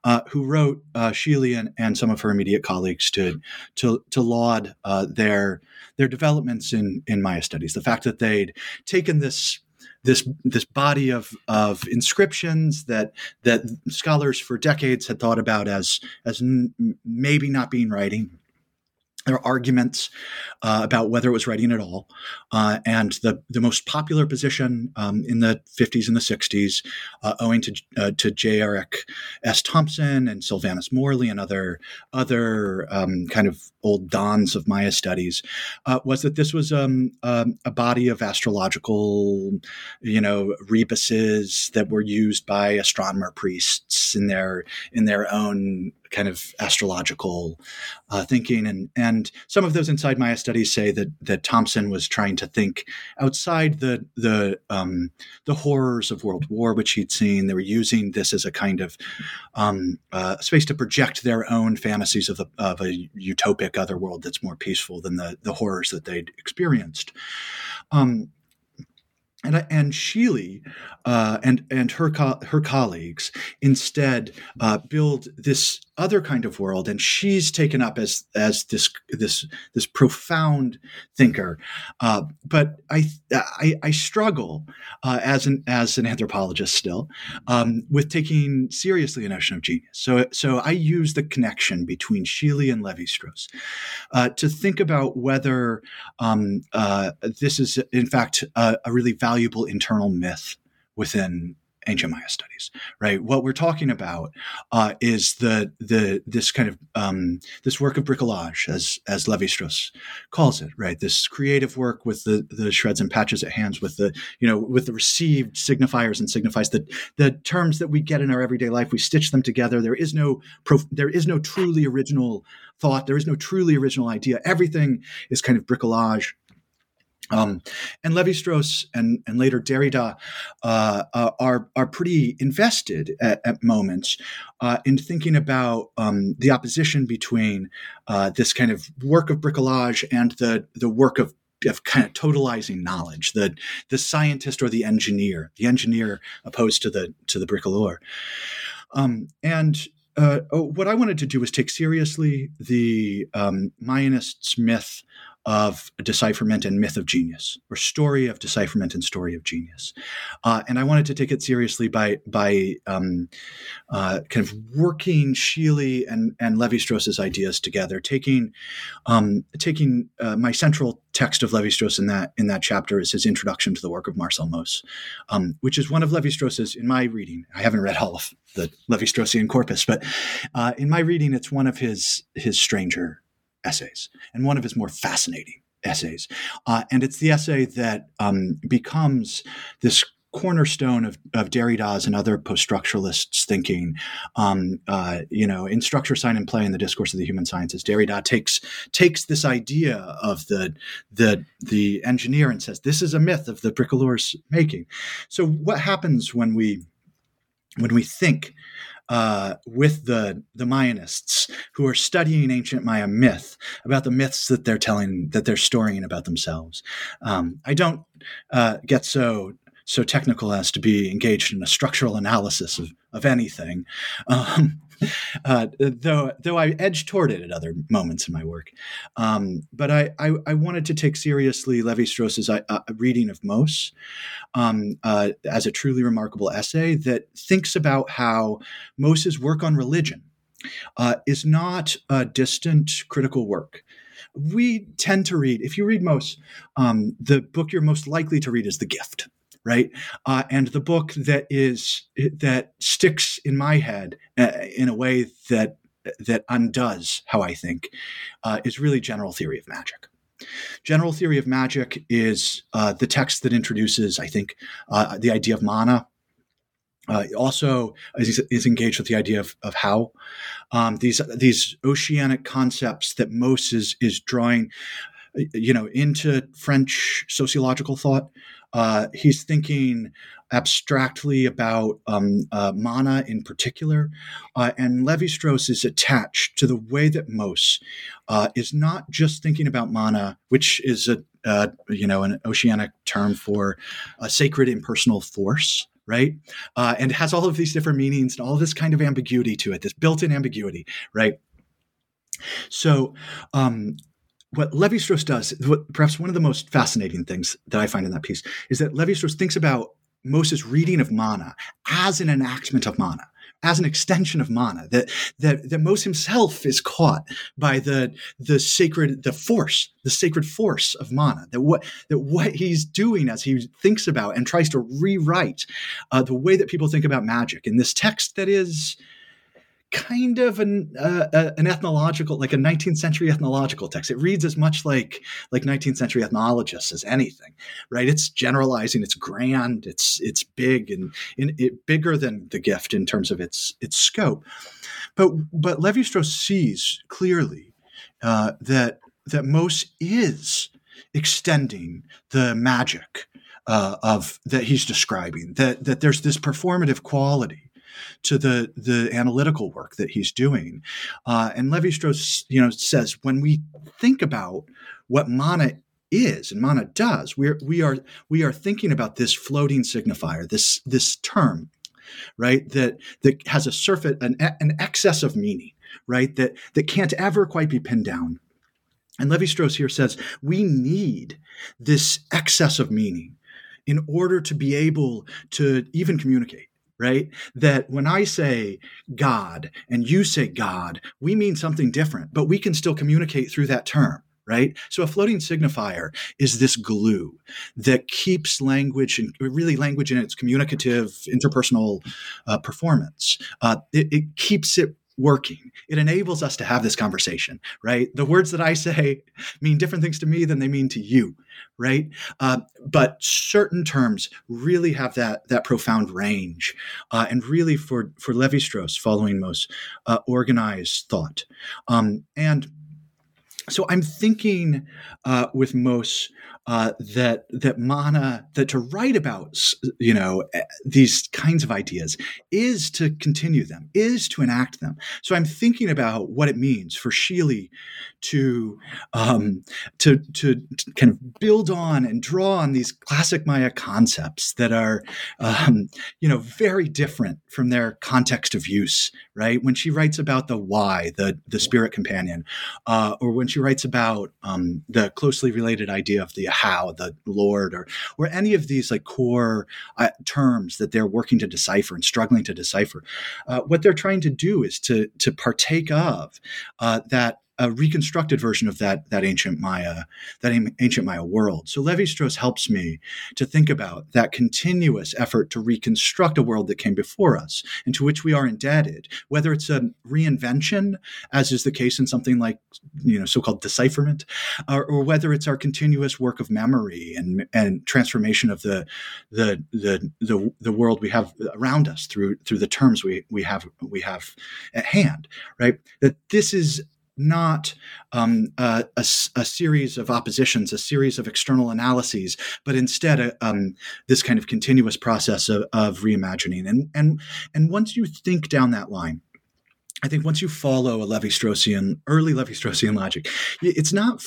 uh, who wrote uh, and, and some of her immediate colleagues to, to, to laud uh, their, their developments in, in Maya studies. The fact that they'd taken this this this body of of inscriptions that that scholars for decades had thought about as as n- maybe not being writing there are arguments uh, about whether it was writing at all. Uh, and the, the most popular position um, in the 50s and the 60s, uh, owing to, uh, to J. Eric S. Thompson and Sylvanus Morley and other, other um, kind of old dons of Maya studies, uh, was that this was um, um, a body of astrological, you know, rebuses that were used by astronomer priests in their, in their own kind of astrological uh, thinking, and and some of those inside Maya studies say that that Thompson was trying to think outside the the um, the horrors of World War, which he'd seen. They were using this as a kind of um, uh, space to project their own fantasies of, the, of a utopic other world that's more peaceful than the the horrors that they'd experienced. Um, and, and Schele uh, and and her co- her colleagues instead uh, build this other kind of world, and she's taken up as as this this this profound thinker. Uh, but I, I, I struggle uh, as an as an anthropologist still um, with taking seriously a notion of genius. So so I use the connection between Schele and Levi Strauss uh, to think about whether um, uh, this is in fact a, a really valuable internal myth within Maya studies, right? What we're talking about uh, is the the this kind of um, this work of bricolage, as as Levi Strauss calls it, right? This creative work with the the shreds and patches at hands, with the you know with the received signifiers and signifies the the terms that we get in our everyday life. We stitch them together. There is no prof- there is no truly original thought. There is no truly original idea. Everything is kind of bricolage um, and Levi Strauss and, and later Derrida uh, uh, are are pretty invested at, at moments uh, in thinking about um, the opposition between uh, this kind of work of bricolage and the the work of of kind of totalizing knowledge, the the scientist or the engineer, the engineer opposed to the to the bricoleur. Um, and uh, oh, what I wanted to do was take seriously the um, Mayanists' myth of decipherment and myth of genius, or story of decipherment and story of genius. Uh, and I wanted to take it seriously by by um, uh, kind of working Schele and and Levi Strauss's ideas together, taking um, taking uh, my central text of Levi Strauss in that in that chapter is his introduction to the work of Marcel Mauss, um, which is one of Levi Strauss's in my reading. I haven't read all of the Levi Straussian corpus, but uh, in my reading, it's one of his his stranger essays and one of his more fascinating essays. Uh, and it's the essay that um, becomes this cornerstone of, of Derrida's and other post-structuralists' thinking. Um, uh, you know, in structure, sign, and play in the discourse of the human sciences, Derrida takes takes this idea of the the the engineer and says this is a myth of the bricoleur's making. So, what happens when we when we think uh, with the the Mayanists who are studying ancient Maya myth about the myths that they're telling that they're storying about themselves. Um, I don't uh, get so so technical as to be engaged in a structural analysis of, of anything. Um, uh, though though I edge toward it at other moments in my work. Um, but I, I, I, wanted to take seriously Levi Strauss's uh, uh, reading of Mauss um, uh, as a truly remarkable essay that thinks about how Mauss's work on religion uh, is not a distant critical work we tend to read if you read Mauss um, the book you're most likely to read is the gift right? Uh, and the book that is that sticks in my head uh, in a way that that undoes how I think uh, is really General Theory of Magic. General Theory of Magic is uh, the text that introduces, I think, uh, the idea of mana. Uh, also is, is, engaged with the idea of, of how um, these these oceanic concepts that Moses is, is drawing you know into French sociological thought uh, he's thinking abstractly about um, uh, mana in particular. Uh, and Levi Strauss is attached to the way that Mauss uh, is not just thinking about mana, which is a you know an oceanic term for a sacred impersonal force. Right, uh, and has all of these different meanings and all this kind of ambiguity to it, this built-in ambiguity, right? So, um, what Levi Strauss does, what, perhaps one of the most fascinating things that I find in that piece, is that Levi Strauss thinks about Mauss's reading of mana as an enactment of mana, as an extension of mana. That that that Moses himself is caught by the the sacred, the force, the sacred force of mana. That what that what he's doing as he thinks about and tries to rewrite uh, the way that people think about magic in this text that is kind of an uh, uh, an ethnological, like a 19th century ethnological text. It reads as much like like 19th century ethnologists as anything, right? It's generalizing, it's grand, it's it's big and it bigger than the gift in terms of its its scope. But but Levi Strauss sees clearly uh, that that Mauss is extending the magic uh, of that he's describing. That that there's this performative quality to the the analytical work that he's doing. Uh, and Levi Strauss, you know, says when we think about what mana is and mana does, we are we are we are thinking about this floating signifier, this this term, right? That that has a surface an, an excess of meaning, right? That that can't ever quite be pinned down. And Levi Strauss here says we need this excess of meaning in order to be able to even communicate right? That when I say God and you say God, we mean something different, but we can still communicate through that term. Right. So a floating signifier is this glue that keeps language and really language in its communicative interpersonal uh, performance. Uh, it, it keeps it working. It enables us to have this conversation, right? The words that I say mean different things to me than they mean to you, right? Uh, but certain terms really have that that profound range, uh, and really for for Levi Strauss, following most uh, organized thought, um, and so I'm thinking uh, with Mauss uh, that that mana that to write about you know eh, these kinds of ideas is to continue them is to enact them. So i'm thinking about what it means for Schele to um, to to kind of build on and draw on these classic maya concepts that are um, you know very different from their context of use right? When she writes about the why the the spirit companion uh, or when she writes about um, the closely related idea of the how, the Lord, or or any of these like core uh, terms that they're working to decipher and struggling to decipher. Uh, what they're trying to do is to to partake of uh, that a reconstructed version of that that ancient Maya, that ancient Maya world. So Levi Strauss helps me to think about that continuous effort to reconstruct a world that came before us and to which we are indebted, whether it's a reinvention, as is the case in something like you know so-called decipherment, or, or whether it's our continuous work of memory and and transformation of the the the the, the world we have around us through through the terms we we have we have at hand. Right, that this is not um, a, a, a, series of oppositions, a series of external analyses, but instead a, um, this kind of continuous process of, of reimagining. And and and once you think down that line, I think once you follow a Levi-Straussian, early Levi-Straussian logic, it's not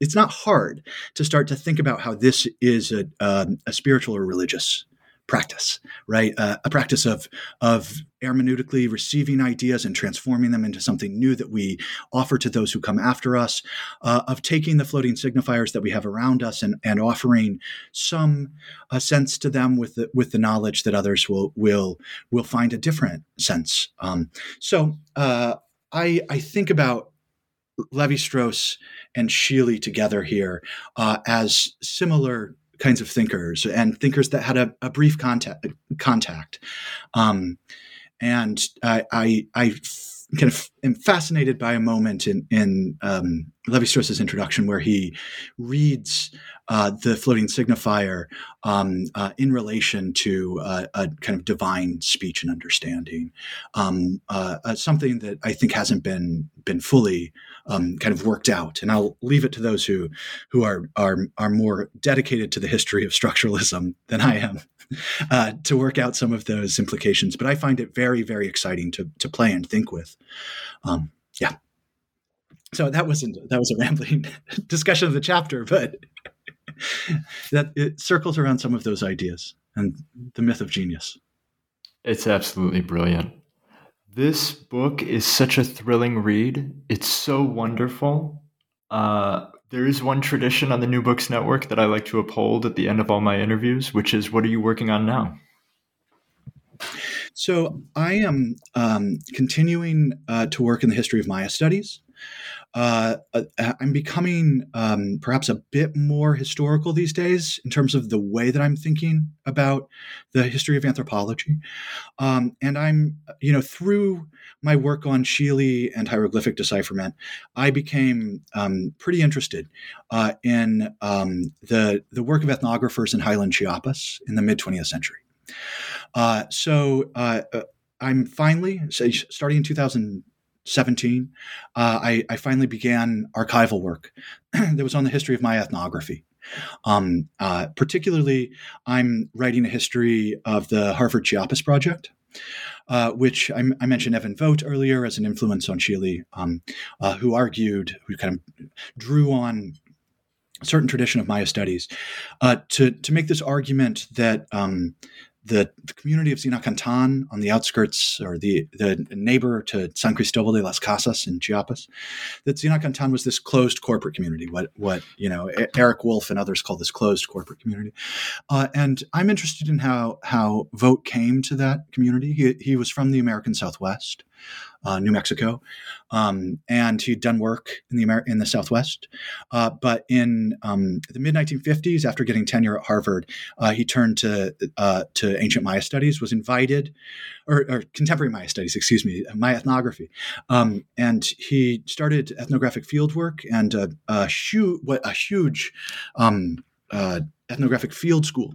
it's not hard to start to think about how this is a, um, a spiritual or religious practice, right? Uh, a practice of of hermeneutically receiving ideas and transforming them into something new that we offer to those who come after us, uh, of taking the floating signifiers that we have around us and, and offering some uh, sense to them with the, with the knowledge that others will will will find a different sense. Um, so uh, I I think about Levi Strauss and Schele together here uh, as similar kinds of thinkers and thinkers that had a, a brief contact. contact. Um, and I, I, I kind of am fascinated by a moment in, in um, Levi Strauss's introduction where he reads uh, the floating signifier um, uh, in relation to uh, a kind of divine speech and understanding, um, uh, uh, something that I think hasn't been been fully um, kind of worked out. And I'll leave it to those who who are are are more dedicated to the history of structuralism than I am. Uh, to work out some of those implications, but I find it very, very exciting to to play and think with. Um, yeah so that wasn't that was a rambling discussion of the chapter, but that it circles around some of those ideas and the myth of genius. It's absolutely brilliant. This book is such a thrilling read. It's so wonderful. Uh, there is one tradition on the New Books Network that I like to uphold at the end of all my interviews, which is what are you working on now? So I am um, continuing uh, to work in the history of Maya studies. Uh, uh, I'm becoming um, perhaps a bit more historical these days in terms of the way that I'm thinking about the history of anthropology. Um, and I'm, you know, through my work on Schele and hieroglyphic decipherment, I became um, pretty interested uh, in um, the, the work of ethnographers in Highland Chiapas in the mid 20th century. Uh, so uh, uh, I'm finally, starting in 2000. 17, uh, I, I, finally began archival work that was on the history of my ethnography. Um, uh, particularly, I'm writing a history of the Harvard Chiapas Project, uh, which I, I, mentioned Evon Vogt earlier as an influence on Schele, um, uh, who argued, who kind of drew on a certain tradition of Maya studies uh, to, to make this argument that um, the, the community of Zinacantan on the outskirts or the, the neighbor to San Cristobal de las Casas in Chiapas, that Zinacantan was this closed corporate community, what, what you know, Eric Wolf and others call this closed corporate community. Uh, and I'm interested in how, how Vogt came to that community. He, he was from the American Southwest uh, New Mexico, um, and he'd done work in the Amer- in the Southwest. Uh, but in um, the mid 1950s, after getting tenure at Harvard, uh, he turned to uh, to ancient Maya studies. Was invited, or, or, contemporary Maya studies, excuse me, Maya ethnography, um, and he started ethnographic field work and a, a, hu- what, a huge um, uh, ethnographic field school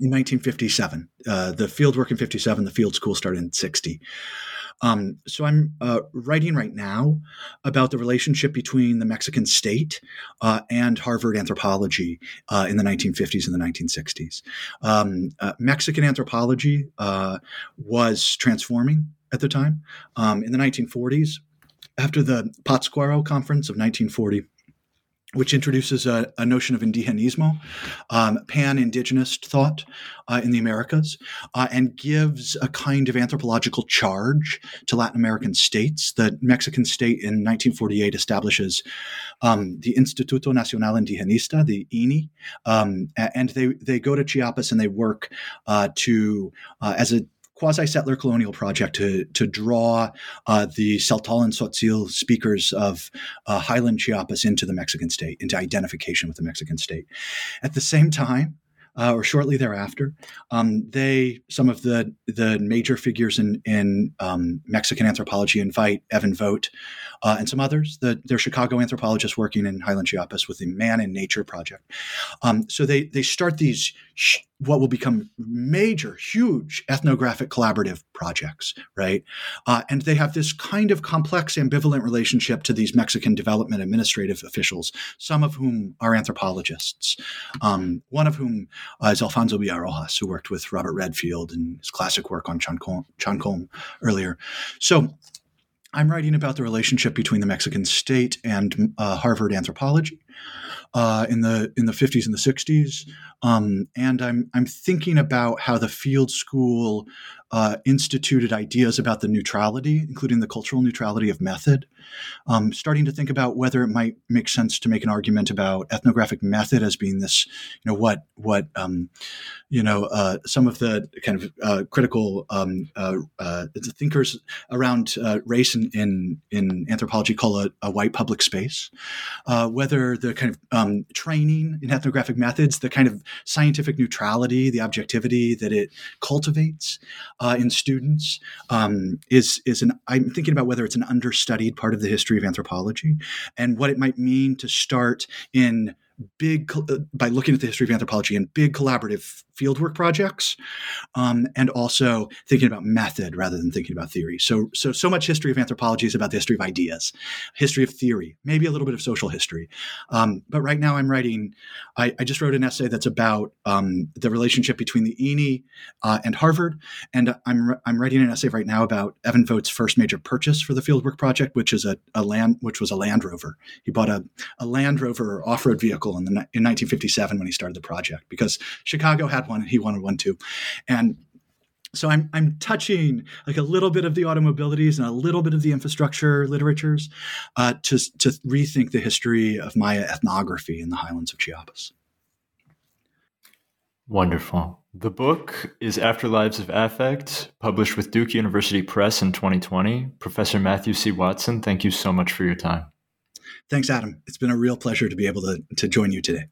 in 1957. Uh, the field work in 57, the field school started in 60. Um, so I'm uh, writing right now about the relationship between the Mexican state uh, and Harvard anthropology uh, in the 1950s and the 1960s. Um, uh, Mexican anthropology uh, was transforming at the time. Um, in the 1940s, after the Pátzcuaro Conference of 1940, which introduces a, a, notion of indigenismo, um, pan indigenous thought uh, in the Americas, uh, and gives a kind of anthropological charge to Latin American states. The Mexican state in 1948 establishes um, the Instituto Nacional Indigenista, the INI, um, and they, they go to Chiapas and they work uh, to, uh, as a quasi settler colonial project to, to draw uh, the Tzeltal and Tzotzil speakers of uh, Highland Chiapas into the Mexican state, into identification with the Mexican state. At the same time, uh, or shortly thereafter, um, they some of the the major figures in in um, Mexican anthropology invite Evon Vogt uh, and some others. The, they're Chicago anthropologists working in Highland Chiapas with the Man in Nature project. Um, so they they start these what will become major, huge ethnographic collaborative projects, right? Uh, and they have this kind of complex, ambivalent relationship to these Mexican development administrative officials, some of whom are anthropologists. Um, one of whom uh, is Alfonso Villa Rojas, who worked with Robert Redfield in his classic work on Chan Kom earlier. So I'm writing about the relationship between the Mexican state and uh, Harvard anthropology uh, in the in the 50s and the 60s, um, and I'm I'm thinking about how the field school uh, instituted ideas about the neutrality, including the cultural neutrality of method. Um, starting to think about whether it might make sense to make an argument about ethnographic method as being this, you know, what what um, you know uh, some of the kind of uh, critical um, uh, uh, thinkers around uh, race in, in, in anthropology call a, a white public space. whether the kind of um, training in ethnographic methods, the kind of scientific neutrality, the objectivity that it cultivates uh, in students um, is is an. I'm thinking about whether it's an understudied part of the history of anthropology, and what it might mean to start in big uh, by looking at the history of anthropology in big collaborative fieldwork projects, um, and also thinking about method rather than thinking about theory. So, so so much history of anthropology is about the history of ideas, history of theory, maybe a little bit of social history. Um, but right now, I'm writing. I, I, just wrote an essay that's about um, the relationship between the INI uh, and Harvard, and I'm I'm writing an essay right now about Evon Vogt's first major purchase for the fieldwork project, which is a, a land which was a Land Rover. He bought a, a Land Rover off-road vehicle in the in 1957 when he started the project because Chicago had one and he wanted one too. And so I'm I'm touching like a little bit of the automobilities and a little bit of the infrastructure literatures uh, to to rethink the history of Maya ethnography in the highlands of Chiapas. Wonderful. The book is Afterlives of Affect, published with Duke University Press in 2020. Professor Matthew C. Watson, thank you so much for your time. Thanks, Adam. It's been a real pleasure to be able to, to join you today.